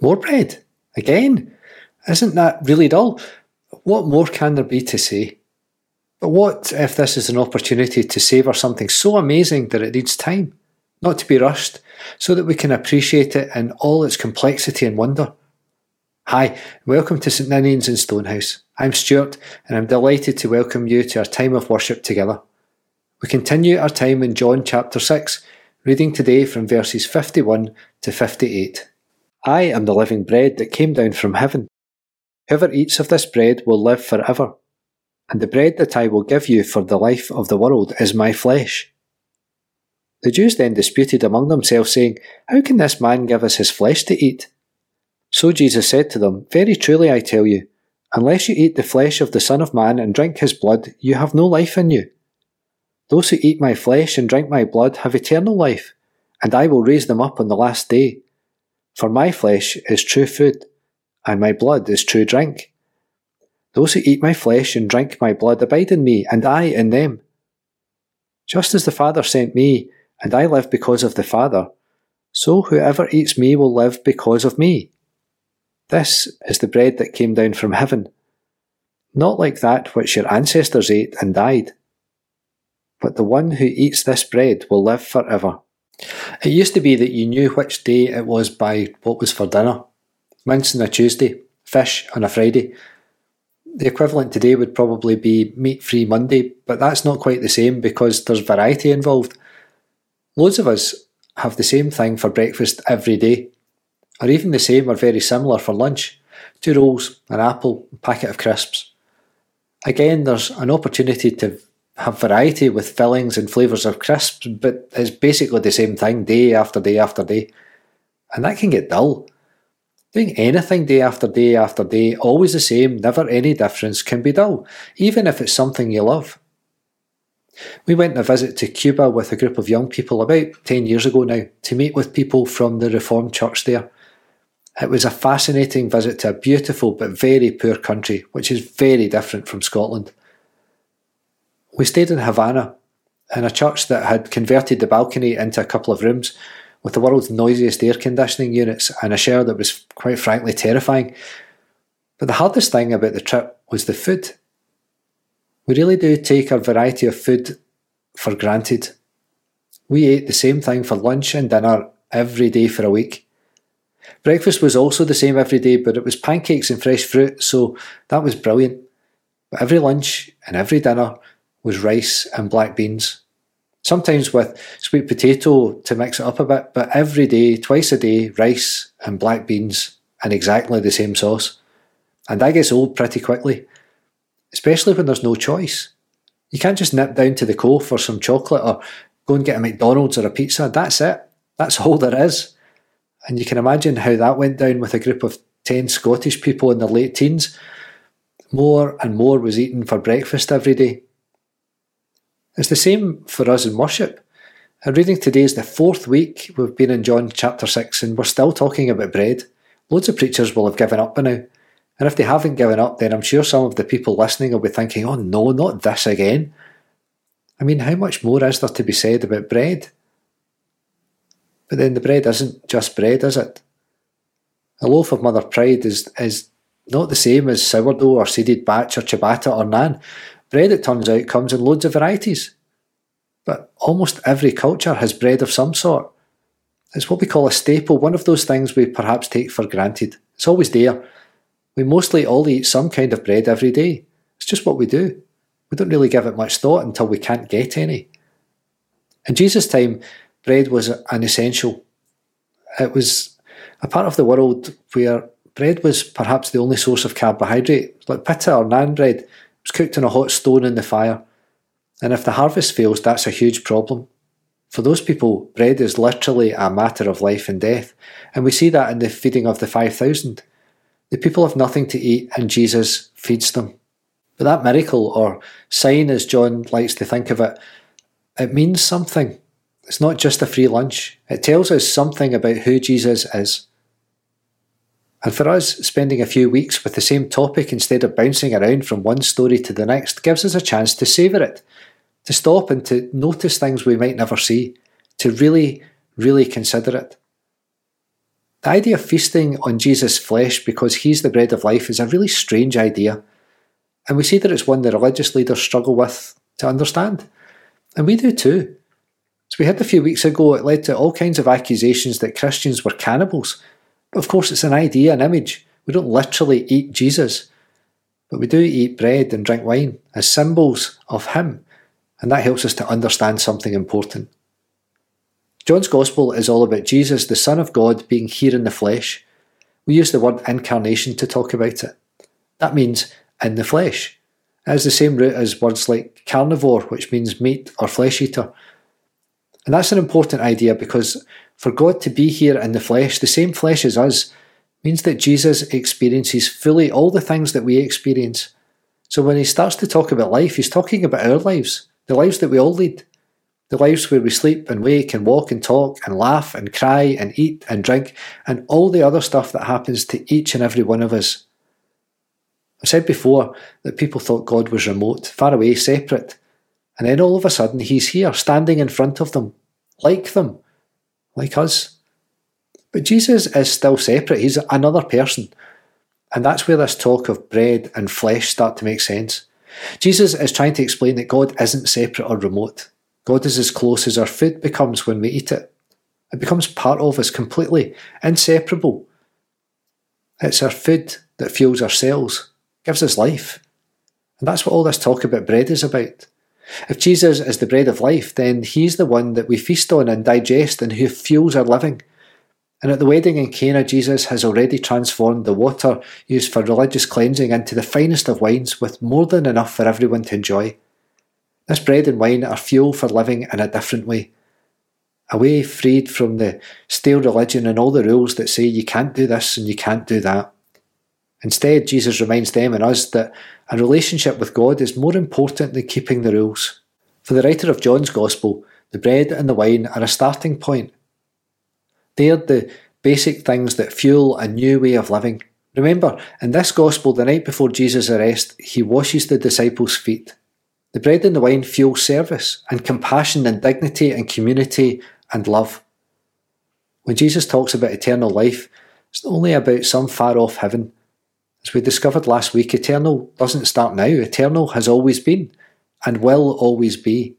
More bread? Again? Isn't that really dull? What more can there be to say? But what if this is an opportunity to savour something so amazing that it needs time, not to be rushed, so that we can appreciate it in all its complexity and wonder? Hi, welcome to St Ninian's in Stonehouse. I'm Stuart, and I'm delighted to welcome you to our time of worship together. We continue our time in John chapter 6, reading today from verses 51 to 58. I am the living bread that came down from heaven. Whoever eats of this bread will live for ever. And the bread that I will give you for the life of the world is my flesh. The Jews then disputed among themselves, saying, How can this man give us his flesh to eat? So Jesus said to them, Very truly I tell you, unless you eat the flesh of the Son of Man and drink his blood, you have no life in you. Those who eat my flesh and drink my blood have eternal life, and I will raise them up on the last day. For my flesh is true food, and my blood is true drink. Those who eat my flesh and drink my blood abide in me, and I in them. Just as the Father sent me, and I live because of the Father, so whoever eats me will live because of me. This is the bread that came down from heaven, not like that which your ancestors ate and died. But the one who eats this bread will live forever. It used to be that you knew which day it was by what was for dinner. Mince on a Tuesday, fish on a Friday. The equivalent today would probably be meat free Monday, but that's not quite the same because there's variety involved. Loads of us have the same thing for breakfast every day, or even the same or very similar for lunch two rolls, an apple, a packet of crisps. Again, there's an opportunity to have variety with fillings and flavours of crisps, but it's basically the same thing day after day after day. And that can get dull. Doing anything day after day after day, always the same, never any difference, can be dull, even if it's something you love. We went on a visit to Cuba with a group of young people about 10 years ago now to meet with people from the Reformed Church there. It was a fascinating visit to a beautiful but very poor country, which is very different from Scotland. We stayed in Havana, in a church that had converted the balcony into a couple of rooms with the world's noisiest air conditioning units and a shower that was quite frankly terrifying. But the hardest thing about the trip was the food. We really do take our variety of food for granted. We ate the same thing for lunch and dinner every day for a week. Breakfast was also the same every day, but it was pancakes and fresh fruit, so that was brilliant. But every lunch and every dinner was rice and black beans. Sometimes with sweet potato to mix it up a bit, but every day, twice a day, rice and black beans and exactly the same sauce. And that gets old pretty quickly, especially when there's no choice. You can't just nip down to the Co for some chocolate or go and get a McDonald's or a pizza. That's it. That's all there is. And you can imagine how that went down with a group of 10 Scottish people in their late teens. More and more was eaten for breakfast every day. It's the same for us in worship. Our reading today is the fourth week we've been in John chapter 6 and we're still talking about bread. Loads of preachers will have given up by now. And if they haven't given up, then I'm sure some of the people listening will be thinking, oh no, not this again. I mean, how much more is there to be said about bread? But then the bread isn't just bread, is it? A loaf of Mother Pride is, is not the same as sourdough or seeded batch or ciabatta or naan. Bread, it turns out, comes in loads of varieties. But almost every culture has bread of some sort. It's what we call a staple, one of those things we perhaps take for granted. It's always there. We mostly all eat some kind of bread every day. It's just what we do. We don't really give it much thought until we can't get any. In Jesus' time, bread was an essential. It was a part of the world where bread was perhaps the only source of carbohydrate, like pita or naan bread was cooked on a hot stone in the fire. And if the harvest fails, that's a huge problem. For those people, bread is literally a matter of life and death. And we see that in the feeding of the 5,000. The people have nothing to eat, and Jesus feeds them. But that miracle, or sign as John likes to think of it, it means something. It's not just a free lunch. It tells us something about who Jesus is. And for us, spending a few weeks with the same topic instead of bouncing around from one story to the next gives us a chance to savour it, to stop and to notice things we might never see, to really, really consider it. The idea of feasting on Jesus' flesh because he's the bread of life is a really strange idea, and we see that it's one the religious leaders struggle with to understand. And we do too. As we heard a few weeks ago, it led to all kinds of accusations that Christians were cannibals. Of course, it's an idea, an image. We don't literally eat Jesus, but we do eat bread and drink wine as symbols of Him, and that helps us to understand something important. John's Gospel is all about Jesus, the Son of God, being here in the flesh. We use the word incarnation to talk about it. That means in the flesh. It has the same root as words like carnivore, which means meat or flesh eater. And that's an important idea because for God to be here in the flesh, the same flesh as us, means that Jesus experiences fully all the things that we experience. So when he starts to talk about life, he's talking about our lives, the lives that we all lead. The lives where we sleep and wake and walk and talk and laugh and cry and eat and drink and all the other stuff that happens to each and every one of us. I said before that people thought God was remote, far away, separate. And then all of a sudden he's here, standing in front of them, like them, like us. But Jesus is still separate, he's another person. And that's where this talk of bread and flesh start to make sense. Jesus is trying to explain that God isn't separate or remote. God is as close as our food becomes when we eat it. It becomes part of us completely, inseparable. It's our food that fuels our cells, gives us life. And that's what all this talk about bread is about. If Jesus is the bread of life, then he's the one that we feast on and digest and who fuels our living. And at the wedding in Cana, Jesus has already transformed the water used for religious cleansing into the finest of wines with more than enough for everyone to enjoy. This bread and wine are fuel for living in a different way. A way freed from the stale religion and all the rules that say you can't do this and you can't do that. Instead, Jesus reminds them and us that a relationship with God is more important than keeping the rules. For the writer of John's Gospel, the bread and the wine are a starting point. They are the basic things that fuel a new way of living. Remember, in this Gospel, the night before Jesus' arrest, he washes the disciples' feet. The bread and the wine fuel service and compassion and dignity and community and love. When Jesus talks about eternal life, it's not only about some far off heaven. As we discovered last week, eternal doesn't start now, eternal has always been and will always be.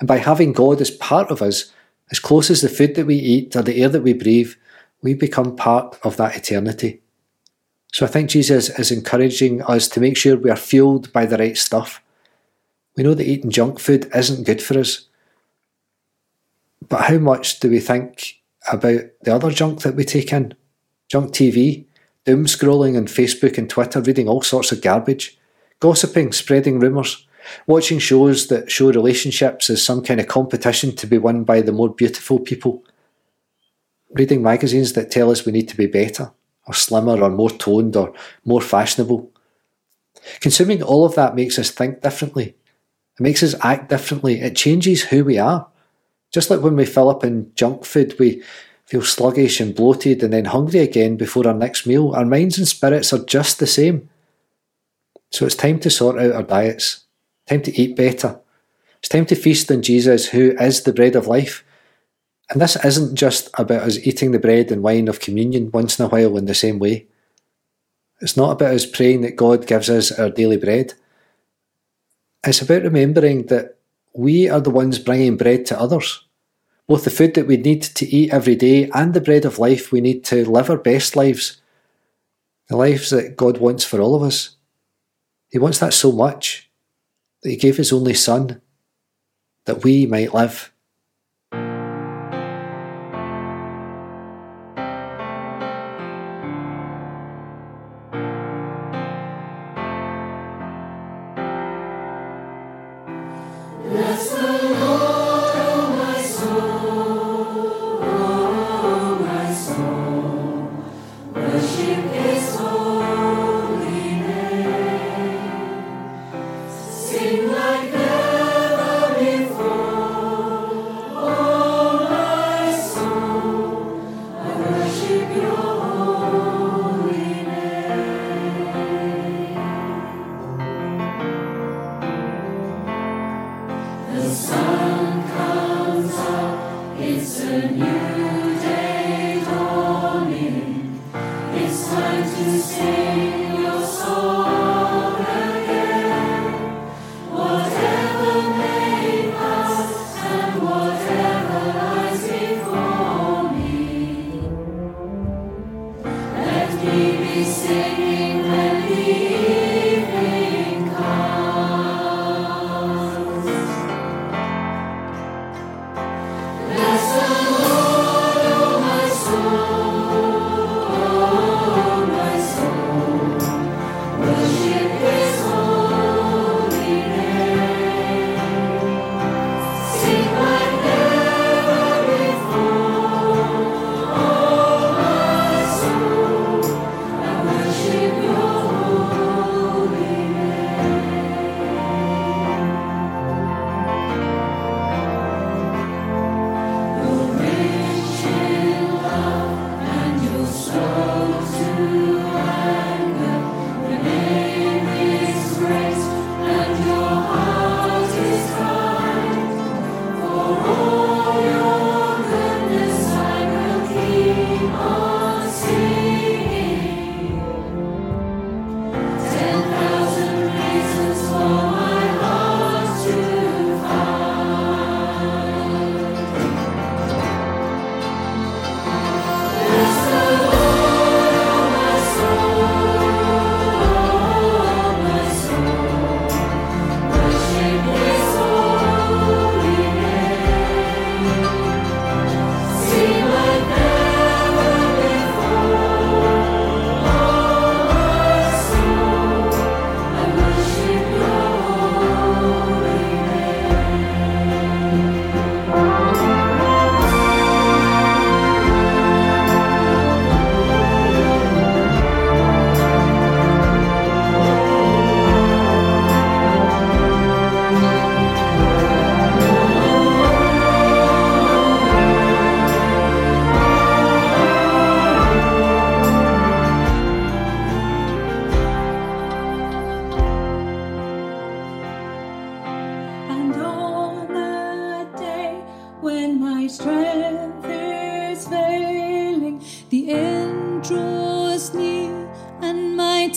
And by having God as part of us, as close as the food that we eat or the air that we breathe, we become part of that eternity. So I think Jesus is encouraging us to make sure we are fueled by the right stuff we know that eating junk food isn't good for us. But how much do we think about the other junk that we take in? Junk TV, doom scrolling on Facebook and Twitter, reading all sorts of garbage, gossiping, spreading rumours, watching shows that show relationships as some kind of competition to be won by the more beautiful people, reading magazines that tell us we need to be better, or slimmer, or more toned, or more fashionable. Consuming all of that makes us think differently it makes us act differently. It changes who we are. Just like when we fill up in junk food, we feel sluggish and bloated and then hungry again before our next meal. Our minds and spirits are just the same. So it's time to sort out our diets, time to eat better. It's time to feast on Jesus, who is the bread of life. And this isn't just about us eating the bread and wine of communion once in a while in the same way. It's not about us praying that God gives us our daily bread. It's about remembering that we are the ones bringing bread to others. Both the food that we need to eat every day and the bread of life we need to live our best lives. The lives that God wants for all of us. He wants that so much that He gave His only Son that we might live. we be singing when the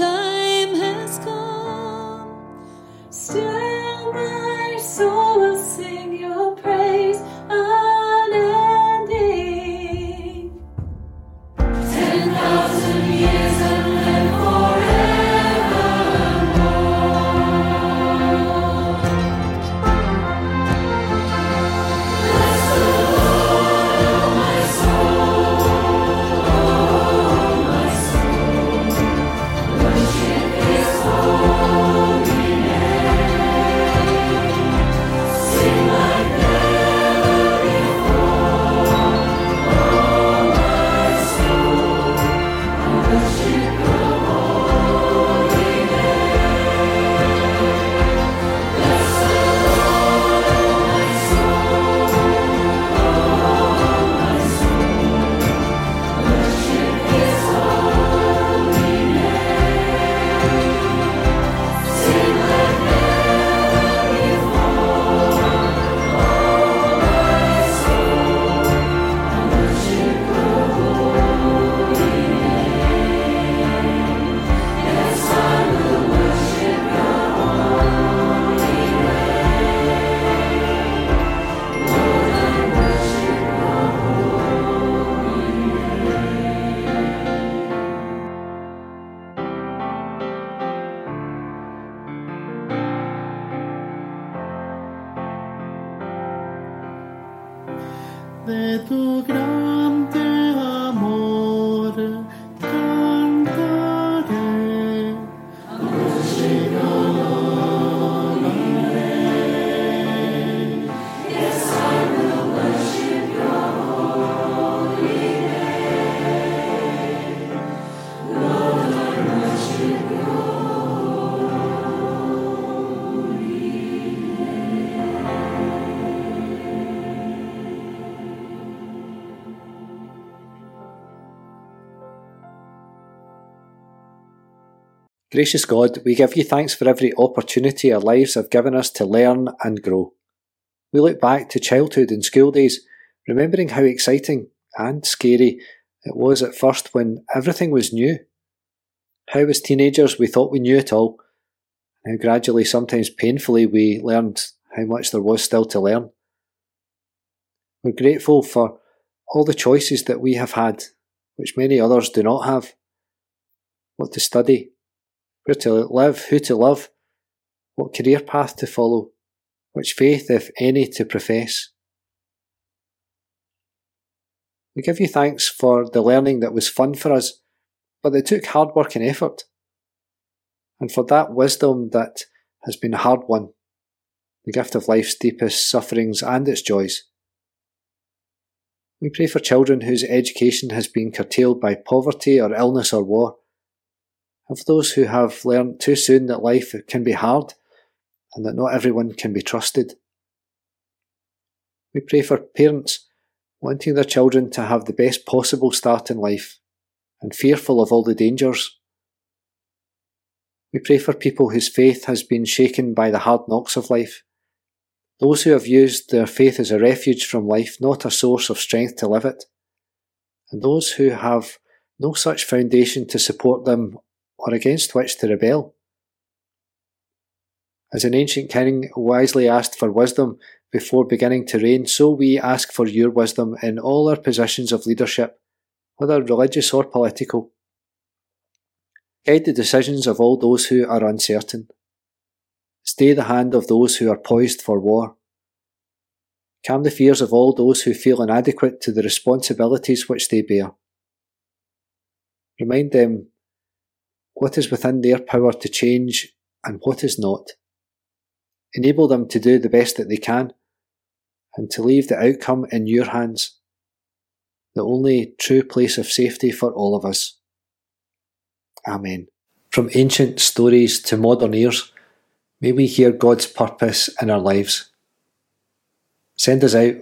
time. Gracious God, we give you thanks for every opportunity our lives have given us to learn and grow. We look back to childhood and school days, remembering how exciting and scary it was at first when everything was new How, as teenagers, we thought we knew it all, and how gradually, sometimes painfully, we learned how much there was still to learn. We're grateful for all the choices that we have had, which many others do not have. What to study, where to live, who to love, what career path to follow, which faith, if any, to profess. We give you thanks for the learning that was fun for us, but that took hard work and effort, and for that wisdom that has been hard won, the gift of life's deepest sufferings and its joys. We pray for children whose education has been curtailed by poverty or illness or war, for those who have learned too soon that life can be hard and that not everyone can be trusted. We pray for parents wanting their children to have the best possible start in life and fearful of all the dangers. We pray for people whose faith has been shaken by the hard knocks of life, those who have used their faith as a refuge from life, not a source of strength to live it, and those who have no such foundation to support them or against which to rebel. As an ancient king wisely asked for wisdom before beginning to reign, so we ask for your wisdom in all our positions of leadership, whether religious or political. Guide the decisions of all those who are uncertain. Stay the hand of those who are poised for war. Calm the fears of all those who feel inadequate to the responsibilities which they bear. Remind them what is within their power to change and what is not. Enable them to do the best that they can and to leave the outcome in your hands, the only true place of safety for all of us. Amen. From ancient stories to modern ears, may we hear God's purpose in our lives. Send us out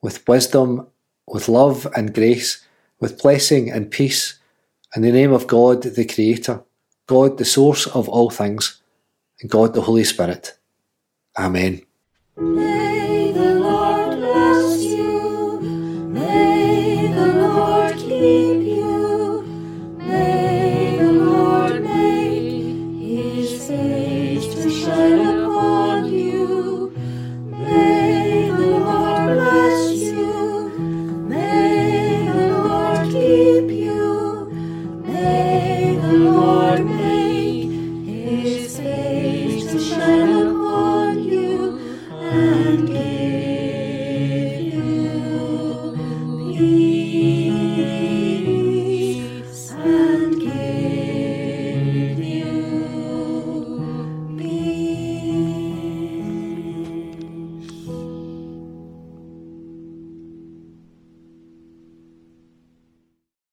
with wisdom, with love and grace, with blessing and peace, in the name of God the Creator, God the source of all things, and God the Holy Spirit. Amen.